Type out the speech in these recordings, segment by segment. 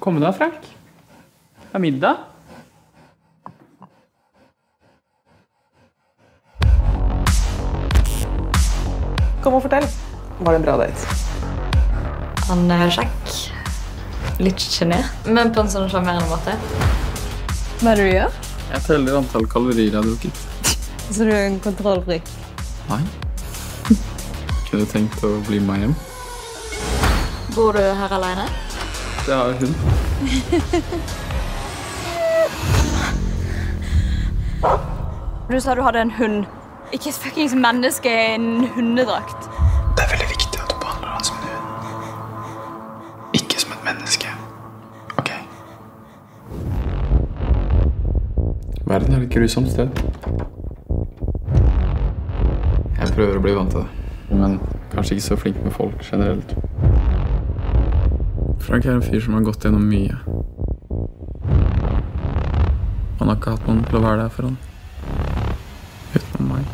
Kom da, Frank. Det er middag. Kom og fortell. Var det en bra date? Han er kjekk. Litt sjenert, men på en sånn sjarmerende måte. Hva er det du gjør? Jeg teller antall kalorier jeg har drukket. Så du er en kontrollfrik? Nei. Kunne tenkt å bli med hjem. Bor du her alene? Det har hun. Du sa du hadde en hund. Ikke et fuckings menneske i en hundedrakt. Det er veldig viktig at du behandler han som en hund. Ikke som et menneske. Ok? Verden er et grusomt sted. Jeg prøver å bli vant til det, men kanskje ikke så flink med folk generelt. Frank er en fyr som har gått gjennom mye. Han har ikke hatt noen til å være der for han. Utenom meg.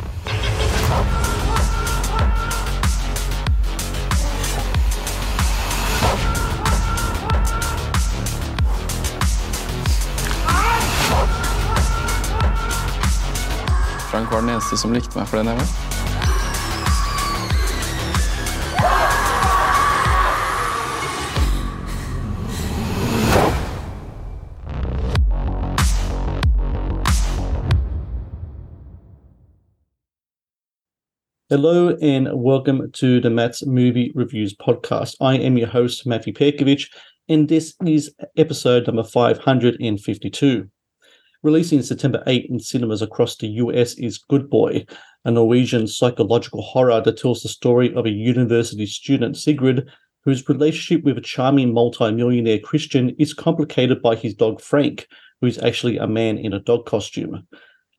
Frank var den eneste som likte meg for den jeg var. Hello and welcome to the Matt's Movie Reviews podcast. I am your host, Matthew Pejkovic, and this is episode number 552. Releasing September 8 in cinemas across the US is Good Boy, a Norwegian psychological horror that tells the story of a university student, Sigrid, whose relationship with a charming multi-millionaire Christian is complicated by his dog Frank, who is actually a man in a dog costume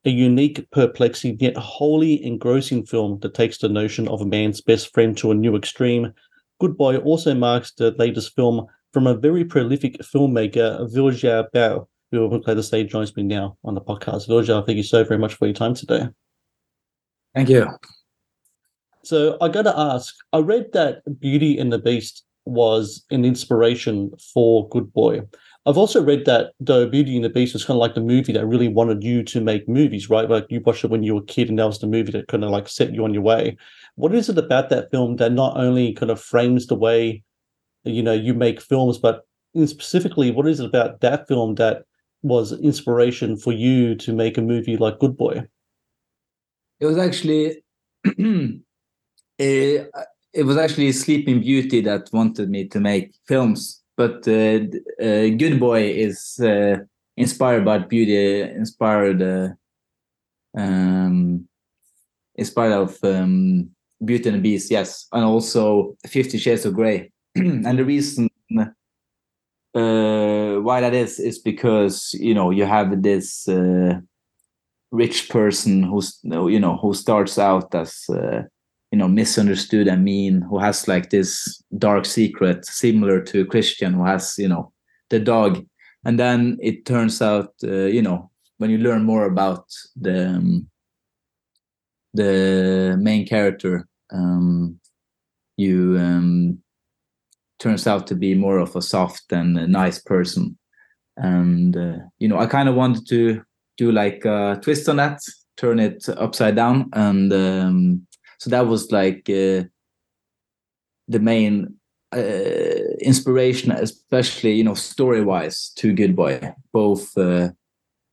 a unique, perplexing, yet wholly engrossing film that takes the notion of a man's best friend to a new extreme. Good Boy also marks the latest film from a very prolific filmmaker, Viljar Bøe, who I'm glad to say joins me now on the podcast. Viljar, thank you so very much for your time today. Thank you. So I got to ask, I read that Beauty and the Beast was an inspiration for Good Boy. I've also read that though Beauty and the Beast was kind of like the movie that really wanted you to make movies, right? Like you watched it when you were a kid, and that was the movie that kind of like set you on your way. What is it about that film that not only kind of frames the way you know you make films, but specifically, what is it about that film that was inspiration for you to make a movie like Good Boy? It was actually eh, it, it was actually Sleeping Beauty that wanted me to make films but uh, uh, Good Boy is uh, inspired by beauty, inspired uh, um, inspired of um, Beauty and the Beast, yes, and also Fifty Shades of Grey. and the reason uh, why that is is because you know you have this uh, rich person who's you know who starts out as you know misunderstood and mean who has like this dark secret similar to christian who has you know the dog. And then it turns out uh, you know when you learn more about the um, the main character um, you um, turns out to be more of a soft and a nice person. And uh, you know i kind of wanted to do like a twist on that turn it upside down and um, so that was like uh, the main uh, inspiration especially you know story wise to good boy both uh,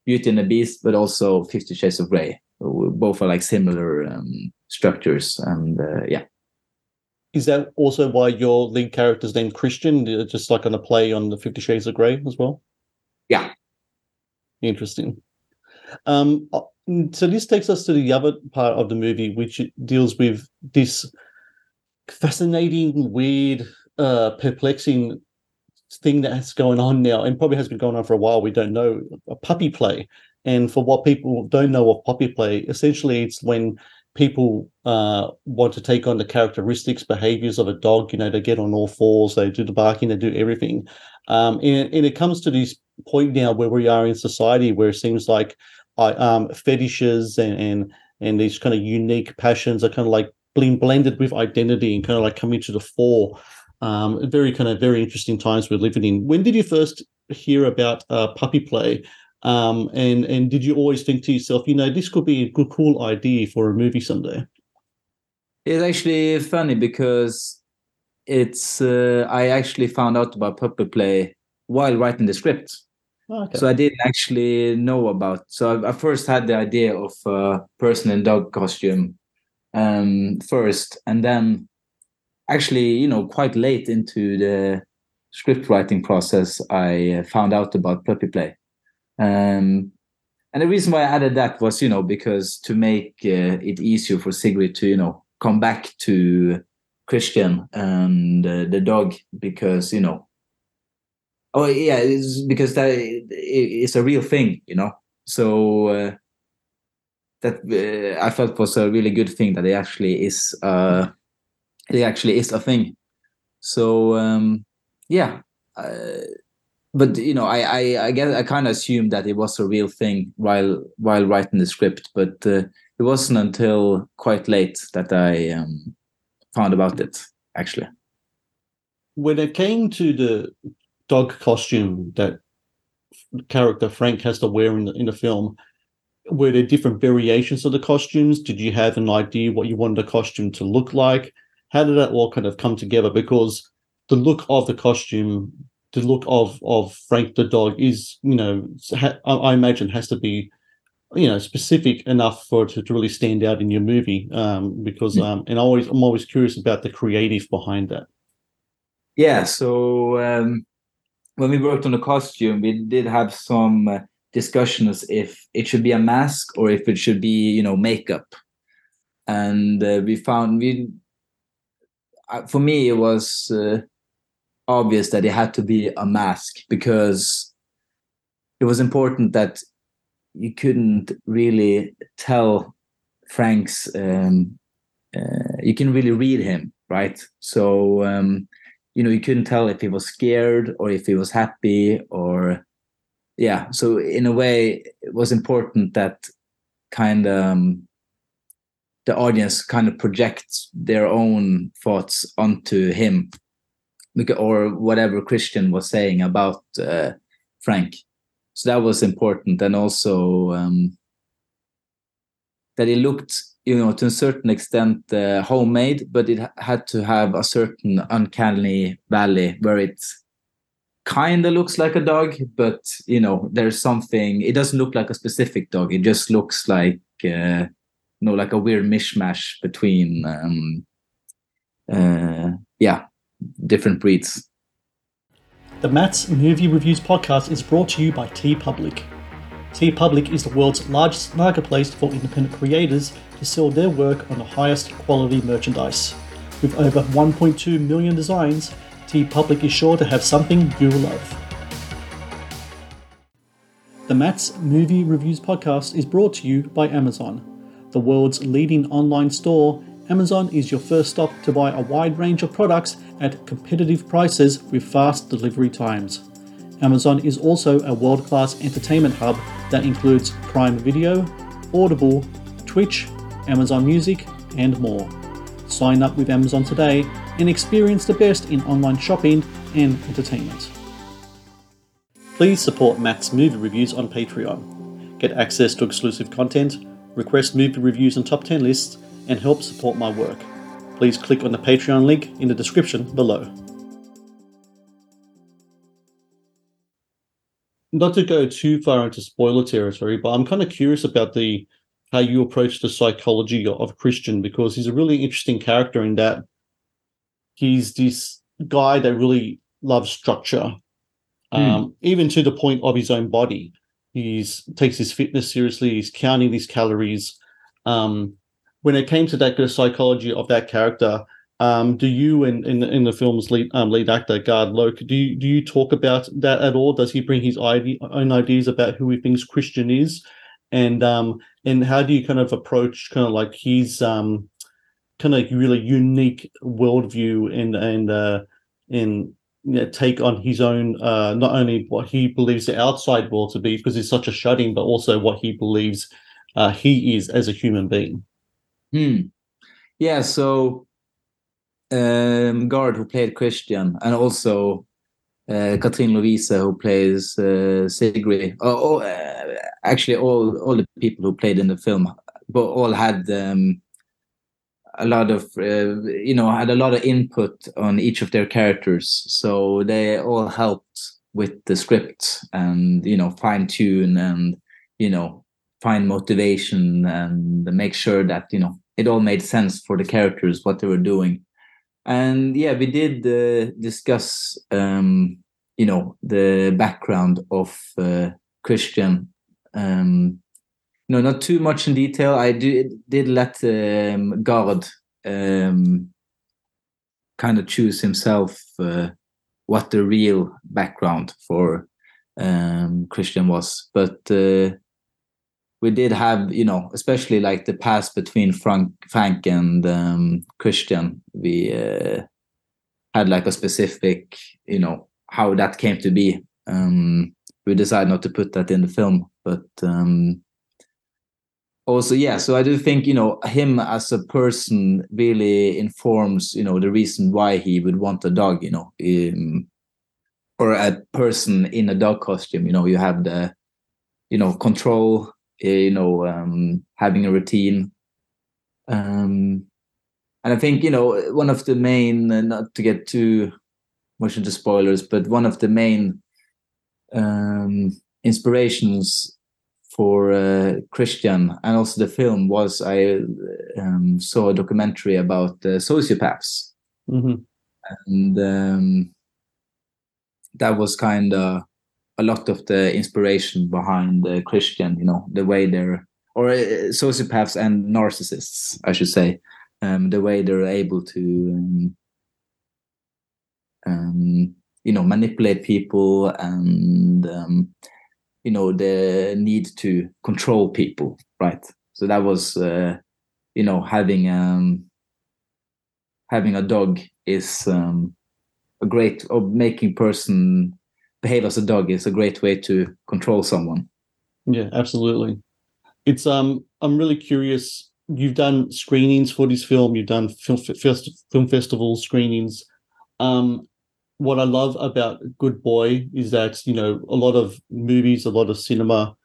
beauty and the beast but also 50 shades of gray both are like similar um, structures and uh, yeah Is that also why your lead character's named Christian? Just like on a play on the Fifty Shades of Grey as well? yeah Interesting. Um, uh, so this takes us to the other part of the movie, which deals with this fascinating, weird, uh, perplexing thing that's going on now, and probably has been going on for a while. We don't know a puppy play. And for what people don't know of puppy play, essentially it's when people uh, want to take on the characteristics, behaviors of a dog. You know, they get on all fours, they do the barking, they do everything. Um, and, and it comes to this point now where we are in society where it seems like um, fetishes and, and and these kind of unique passions are kind of like being blended with identity and kind of like coming to the fore. Um, very kind of very interesting times we're living in. When did you first hear about uh, puppy play? Um, and and did you always think to yourself, you know, this could be a good, cool idea for a movie someday? It's actually funny because it's uh, I actually found out about puppy play while writing the script. Oh, okay. So I didn't actually know about. So I, I first had the idea of a person in dog costume um, first, and then actually, you know, quite late into the script writing process, I found out about puppy play. Um, and the reason why I added that was, you know, because to make uh, it easier for Sigrid to, you know, come back to Christian and uh, the dog, because you know, oh yeah, it's because that it's a real thing, you know. So uh, that uh, I felt was a really good thing that it actually is. Uh, it actually is a thing. So um, yeah, uh, but you know, I I I guess I kind of assumed that it was a real thing while while writing the script, but uh, it wasn't until quite late that I um, found about it. Actually, when it came to the dog costume that character Frank has to wear in the in the film, were there different variations of the costumes? Did you have an idea what you wanted the costume to look like? How did that all kind of come together? Because the look of the costume, the look of of Frank the dog is, you know, I imagine has to be, you know, specific enough for it to, to really stand out in your movie. Um, because um, and I always I'm always curious about the creative behind that. Yeah. So um, when we worked on the costume, we did have some. Uh, discussions if it should be a mask or if it should be you know makeup and uh, we found we uh, for me it was uh, obvious that it had to be a mask because it was important that you couldn't really tell frank's um, uh, you can really read him right? So um, you know you couldn't tell if he was scared or if he was happy or yeah. So in a way it was important that kind of um, the audience kind of projects their own thoughts onto him or whatever christian was saying about uh, frank so that was important and also um, that it looked you know to a certain extent uh, homemade but it had to have a certain uncanny valley where it kind of looks like a dog, but you know, there's something. It doesn't look like a specific dog. It just looks like uh, you know, like a weird mishmash between, um, uh, yeah, different breeds. The Matt's Movie Reviews podcast is brought to you by TeePublic. T Public is the world's largest marketplace for independent creators to sell their work on the highest quality merchandise. With over 1.2 million designs, TeePublic is sure to have something you love. The Matt's Movie Reviews podcast is brought to you by Amazon. The world's leading online store, Amazon is your first stop to buy a wide range of products at competitive prices with fast delivery times. Amazon is also a world class entertainment hub that includes Prime Video, Audible, Twitch, Amazon Music, and more. Sign up with Amazon today and experience the best in online shopping and entertainment. Please support Matt's movie reviews on Patreon. Get access to exclusive content, request movie reviews and top 10 lists, and help support my work. Please click on the Patreon link in the description below. Not to go too far into spoiler territory, but I'm kind of curious about the how you approach the psychology of Christian because he's a really interesting character in that he's this guy that really loves structure, um, mm. even to the point of his own body. He's takes his fitness seriously. He's counting these calories. Um, when it came to that good psychology of that character, um, do you in, in in the film's lead um, lead actor Gard Løkke do you do you talk about that at all? Does he bring his ide- own ideas about who he thinks Christian is, and um and how do you kind of approach kind of like his um kind of really unique worldview and and uh and you know, take on his own uh not only what he believes the outside world to be because he's such a shut-in, but also what he believes uh, he is as a human being. Hmm. Yeah, so um, Gard, who played Christian, and also uh, Katrine Lovise, who plays uh, Sigrid. Oh, oh, uh, actually, all all the people who played in the film, but all had um, a lot of uh, you know had a lot of input on each of their characters. So they all helped with the script and you know fine tune and you know find motivation and make sure that you know it all made sense for the characters what they were doing. And yeah we did uh, discuss um you know the background of uh, christian. Um no not too much in detail. I did did let um Gard um kind of choose himself uh, what the real background for um christian was. But uh we did have you know especially like the past between frank frank and um christian. We uh, had like a specific you know how that came to be. Um we decided not to put that in the film but um also yeah so i do think you know him as a person really informs you know the reason why he would want a dog you know um, or a person in a dog costume. You know you have the you know control you know um having a routine um and i think you know one of the main uh, not to get too much into spoilers but one of the main um inspirations for uh, christian and also the film was i um, saw a documentary about uh, sociopaths Mm-hmm. and um that was kind of a lot of the inspiration behind the Christian, you know, the way they're or uh, sociopaths and narcissists, I should say, um, the way they're able to, um, um, you know, manipulate people and um, you know the need to control people, right? So that was, uh, you know, having um, having a dog is um, a great or making person behave as a dog is a great way to control someone. Yeah, absolutely. It's um I'm really curious. You've done screenings for this film. You've done film fest, film festival screenings. Um, what I love about Good Boy is that you know a lot of movies, a lot of cinema.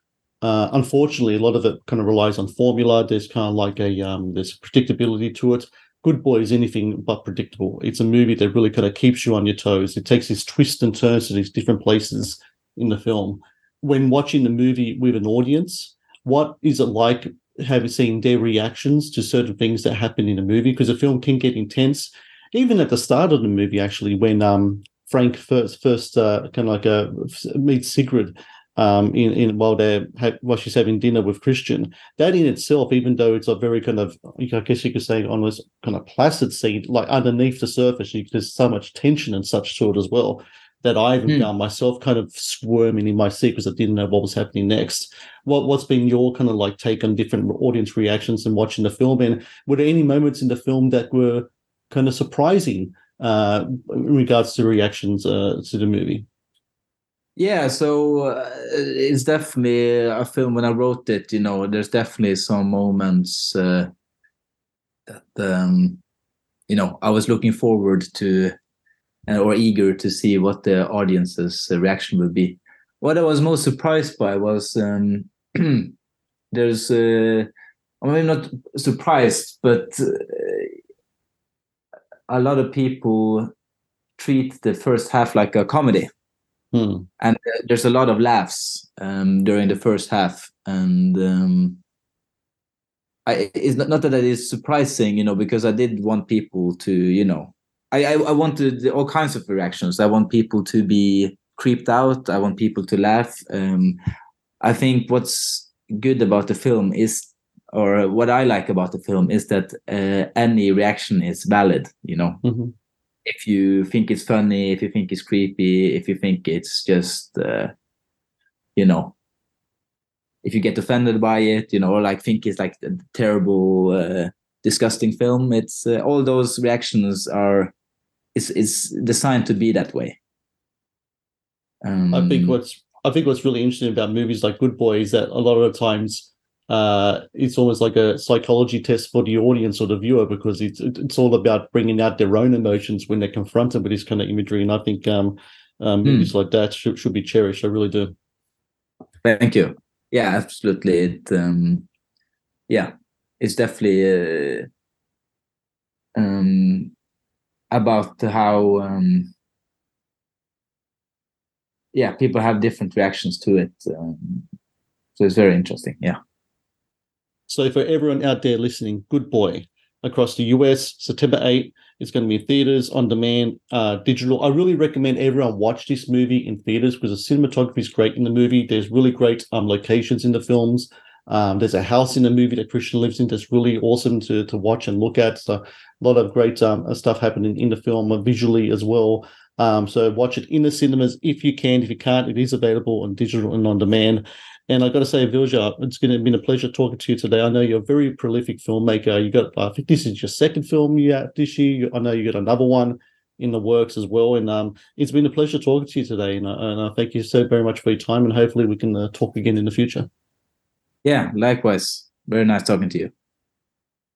Uh, unfortunately, a lot of it kind of relies on formula. There's kind of like a um, there's predictability to it. Good Boy is anything but predictable. It's a movie that really kind of keeps you on your toes. It takes these twists and turns to these different places in the film. When watching the movie with an audience, what is it like having seen their reactions to certain things that happen in a movie? Because the film can get intense, even at the start of the movie. Actually, when um, Frank first first uh, kind of like uh, meets Sigrid um, in, in while they're while she's having dinner with Christian. That in itself, even though it's a very kind of, I guess you could say, almost kind of placid scene, like underneath the surface, you, there's so much tension and such sort as well that I even Hmm. found myself kind of squirming in my seat because I didn't know what was happening next. What what's been your kind of like take on different audience reactions and watching the film? And were there any moments in the film that were kind of surprising uh, in regards to reactions uh, to the movie? Yeah, so uh, it's definitely a film. When I wrote it, you know, there's definitely some moments uh, that um, you know I was looking forward to uh, or eager to see what the audience's reaction would be. What I was most surprised by was um, there's uh, I mean not surprised, but uh, a lot of people treat the first half like a comedy Hmm. and uh, there's a lot of laughs um, during the first half and um, I, it's not, not that it is surprising you know because i did want people to you know I, I i wanted all kinds of reactions i want people to be creeped out i want people to laugh um, I think what's good about the film is, or what I like about the film is that uh, any reaction is valid. You know, Mhm. If you think it's funny, if you think it's creepy, if you think it's just, uh, you know, if you get offended by it, you know, or like think it's like a terrible, uh, disgusting film, it's uh, all those reactions are is is designed to be that way. Um, I think what's I think what's really interesting about movies like Good Boy is that a lot of the times uh, it's almost like a psychology test for the audience or the viewer because it's it's all about bringing out their own emotions when they're confronted with this kind of imagery. And I think um, um, movies like that should, should be cherished. I really do. Thank you. Yeah, absolutely. It um yeah, it's definitely uh, um about how um yeah, people have different reactions to it. Um, so it's very interesting. Yeah. So for everyone out there listening, Good Boy across the US, September 8th, it's going to be theaters, on demand, uh, digital. I really recommend everyone watch this movie in theaters because the cinematography is great in the movie. There's really great um, locations in the films. Um, there's a house in the movie that Christian lives in that's really awesome to, to watch and look at. So a lot of great um, stuff happening in the film uh, visually as well. Um, so watch it in the cinemas if you can. If you can't, it is available on digital and on demand. And I've got to say, Viljar, it's going to been a pleasure talking to you today. I know you're a very prolific filmmaker. You got, I think this is your second film you had this year. I know you got another one in the works as well. And um, it's been a pleasure talking to you today. And, and I thank you so very much for your time. And hopefully we can uh, talk again in the future. Yeah, likewise. Very nice talking to you.